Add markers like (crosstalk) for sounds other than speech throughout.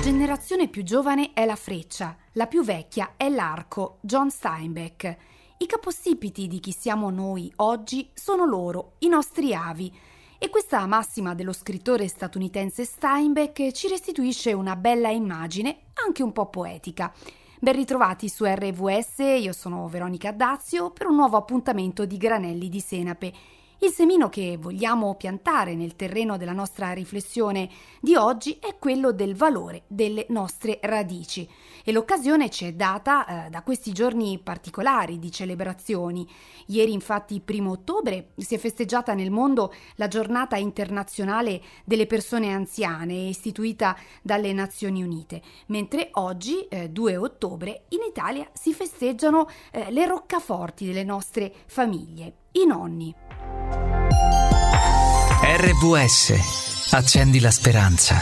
generazione più giovane è la freccia, la più vecchia è l'arco, John Steinbeck. I capostipiti di chi siamo noi oggi sono loro, i nostri avi. E questa massima dello scrittore statunitense Steinbeck ci restituisce una bella immagine, anche un po' poetica. Ben ritrovati su RVS, io sono Veronica Dazio per un nuovo appuntamento di Granelli di Senape il semino che vogliamo piantare nel terreno della nostra riflessione di oggi è quello del valore delle nostre radici e l'occasione ci è data eh, da questi giorni particolari di celebrazioni. Ieri infatti, primo ottobre, si è festeggiata nel mondo la giornata internazionale delle persone anziane istituita dalle Nazioni Unite, mentre oggi, eh, 2 ottobre, in Italia si festeggiano eh, le roccaforti delle nostre famiglie, i nonni. RVS. Accendi la speranza.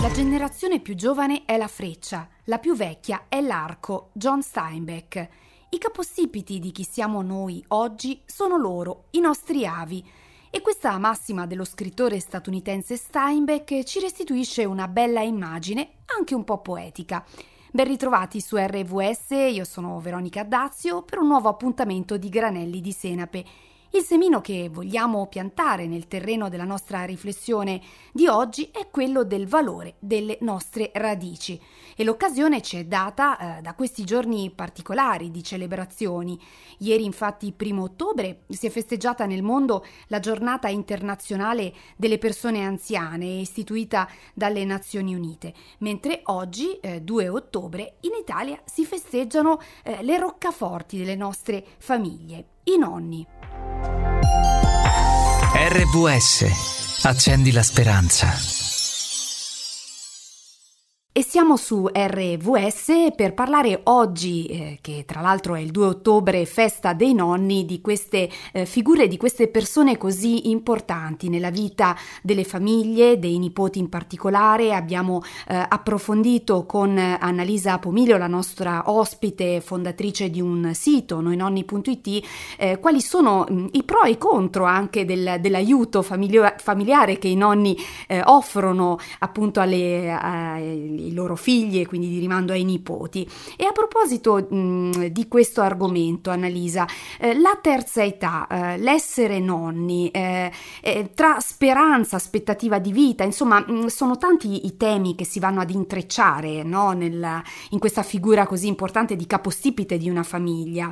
La generazione più giovane è la freccia, la più vecchia è l'arco, John Steinbeck. I capostipiti di chi siamo noi oggi sono loro, i nostri avi. E questa massima dello scrittore statunitense Steinbeck ci restituisce una bella immagine, anche un po' poetica. Ben ritrovati su RVS, io sono Veronica Dazio per un nuovo appuntamento di Granelli di Senape. Il semino che vogliamo piantare nel terreno della nostra riflessione di oggi è quello del valore delle nostre radici e l'occasione ci è data eh, da questi giorni particolari di celebrazioni. Ieri infatti, primo ottobre, si è festeggiata nel mondo la giornata internazionale delle persone anziane istituita dalle Nazioni Unite, mentre oggi, eh, 2 ottobre, in Italia si festeggiano eh, le roccaforti delle nostre famiglie, i nonni. RVS. Accendi la speranza. E siamo su RVS per parlare oggi, eh, che tra l'altro è il 2 ottobre, festa dei nonni, di queste eh, figure, di queste persone così importanti nella vita delle famiglie, dei nipoti in particolare. Abbiamo eh, approfondito con Annalisa Pomiglio, la nostra ospite, fondatrice di un sito, noinonni.it, eh, quali sono mh, mm, i pro e i contro anche del, dell'aiuto familiare, familiare che i nonni eh, offrono appunto alle, alle i loro figli e quindi di rimando ai nipoti. E a proposito mh, di questo argomento, Annalisa, eh, la terza età, eh, l'essere nonni, eh, eh tra speranza, aspettativa di vita, insomma, mh, sono tanti i temi che si vanno ad intrecciare no? Nella, in questa figura così importante di capostipite di una famiglia.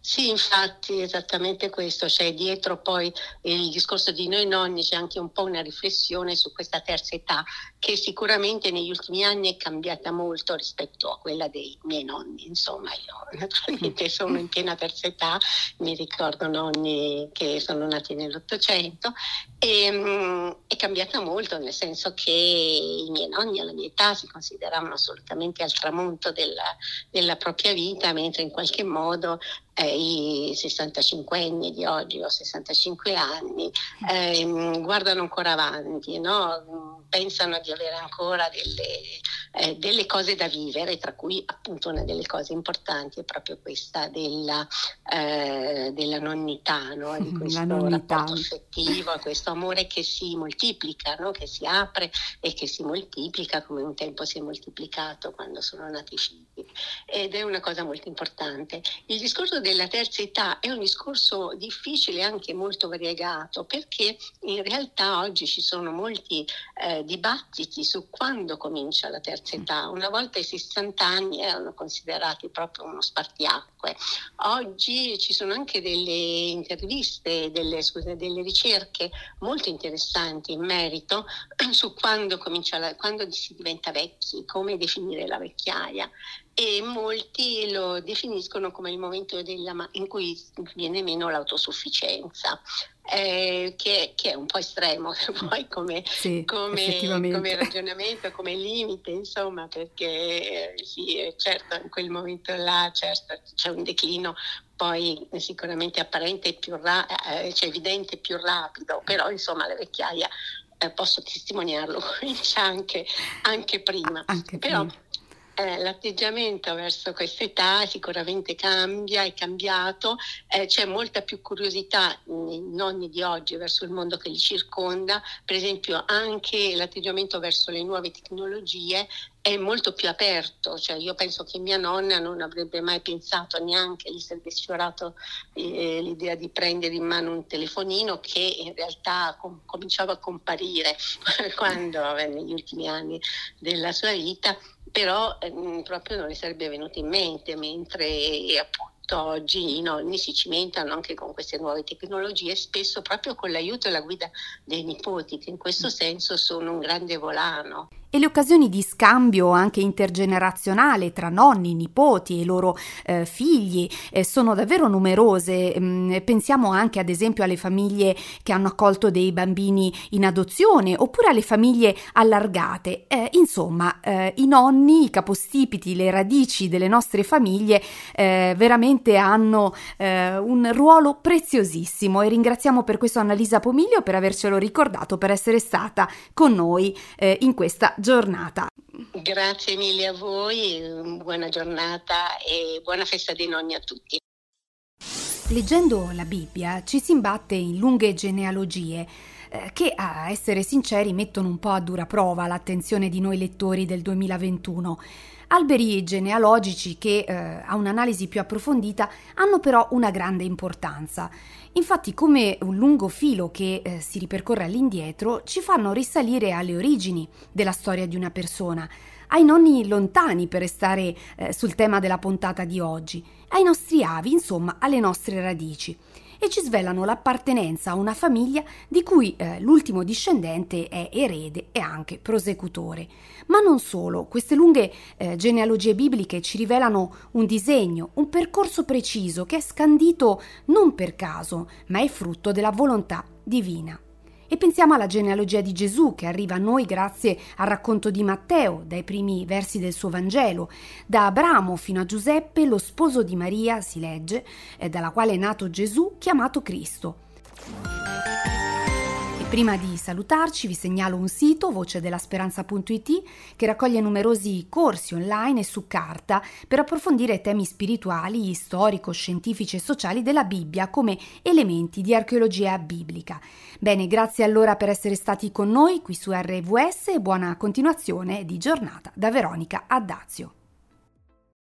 Sì, infatti, esattamente questo, c'è dietro poi il discorso di noi nonni, c'è anche un po' una riflessione su questa terza età che sicuramente negli ultimi anni è cambiata molto rispetto a quella dei miei nonni, insomma io (laughs) naturalmente sono in piena terza età, mi ricordo nonni che sono nati nell'Ottocento e um, è cambiata molto nel senso che i miei nonni alla mia età si consideravano assolutamente al tramonto della, della propria vita, mentre in qualche modo eh, i 65 anni di oggi o 65 anni eh, guardano ancora avanti, no? pensano di avere ancora delle, eh, delle, cose da vivere, tra cui appunto una delle cose importanti è proprio questa della, eh, della nonnità, no? di (laughs) questo nonnità. rapporto affettivo, questo amore che si moltiplica, no? che si apre e che si moltiplica come un tempo si è moltiplicato quando sono nati i figli. Ed è una cosa molto importante. Il discorso della terza età è un discorso difficile e anche molto variegato perché in realtà oggi ci sono molti eh, dibattiti su quando comincia la terza età. Una volta i 60 anni erano considerati proprio uno spartiacque. Oggi ci sono anche delle interviste, delle, scuse, delle ricerche molto interessanti in merito (clears throat) su quando, la, quando si diventa vecchi, come definire la vecchiaia e molti lo definiscono come il momento della, in cui viene meno l'autosufficienza. Eh, che, che, è un po' estremo (laughs) poi come, sì, come, come, ragionamento, come limite, insomma, perché eh, sì, certo in quel momento là certo, c'è un declino poi sicuramente apparente più ra- eh, cioè evidente più rapido, però insomma la vecchiaia eh, posso testimoniarlo, (laughs) comincia anche, anche prima. Anche però, prima Eh, l'atteggiamento verso questa età sicuramente cambia, è cambiato, eh, c'è molta più curiosità nei nonni di oggi verso il mondo che li circonda, per esempio anche l'atteggiamento verso le nuove tecnologie è molto più aperto, cioè io penso che mia nonna non avrebbe mai pensato neanche, gli sarebbe sfiorato eh, l'idea di prendere in mano un telefonino che in realtà com- cominciava a comparire (laughs) quando negli ultimi anni della sua vita, però eh, proprio non le sarebbe venuto in mente, mentre appunto oggi i nonni si cimentano anche con queste nuove tecnologie, spesso proprio con l'aiuto e la guida dei nipoti, che in questo senso sono un grande volano e le occasioni di scambio anche intergenerazionale tra nonni, nipoti e loro eh, figli eh, sono davvero numerose. Mm, pensiamo anche ad esempio alle famiglie che hanno accolto dei bambini in adozione oppure alle famiglie allargate. Eh, insomma, eh, i nonni, i capostipiti, le radici delle nostre famiglie eh, veramente hanno eh, un ruolo preziosissimo e ringraziamo per questo Annalisa Pomiglio per avercelo ricordato, per essere stata con noi in questa giornata. Grazie mille a voi, buona giornata e buona festa dei nonni a tutti. Leggendo la Bibbia ci si imbatte in lunghe genealogie eh, che, a essere sinceri, mettono un po' a dura prova l'attenzione di noi lettori del 2021. Alberi genealogici che, eh, a un'analisi più approfondita, hanno però una grande importanza. Infatti, come un lungo filo che eh, si ripercorre all'indietro, ci fanno risalire alle origini della storia di una persona, ai nonni lontani per restare eh, sul tema della puntata di oggi, ai nostri avi, insomma, alle nostre radici e ci svelano l'appartenenza a una famiglia di cui eh, l'ultimo discendente è erede e anche prosecutore. Ma non solo, queste lunghe eh, genealogie bibliche ci rivelano un disegno, un percorso preciso che è scandito non per caso, ma è frutto della volontà divina. E pensiamo alla genealogia di Gesù che arriva a noi grazie al racconto di Matteo, dai primi versi del suo Vangelo. Da Abramo fino a Giuseppe, lo sposo di Maria, si legge, dalla quale è nato Gesù, chiamato Cristo. Prima di salutarci vi segnalo un sito, vocedellasperanza.it, che raccoglie numerosi corsi online e su carta per approfondire temi spirituali, storico-scientifici e sociali della Bibbia come elementi di archeologia biblica. Bene, grazie allora per essere stati con noi qui su RVS e buona continuazione di giornata da Veronica Addazio.